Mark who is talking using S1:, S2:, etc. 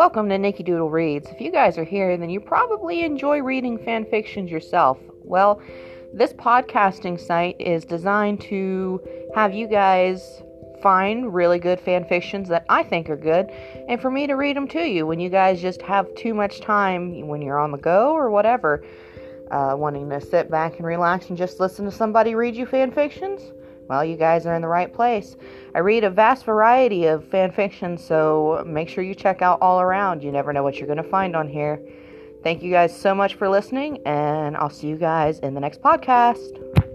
S1: Welcome to Nikki Doodle Reads. If you guys are here, then you probably enjoy reading fan fictions yourself. Well, this podcasting site is designed to have you guys find really good fan fictions that I think are good and for me to read them to you when you guys just have too much time when you're on the go or whatever, uh, wanting to sit back and relax and just listen to somebody read you fan fictions. Well, you guys are in the right place. I read a vast variety of fan fiction, so make sure you check out all around. You never know what you're going to find on here. Thank you guys so much for listening, and I'll see you guys in the next podcast.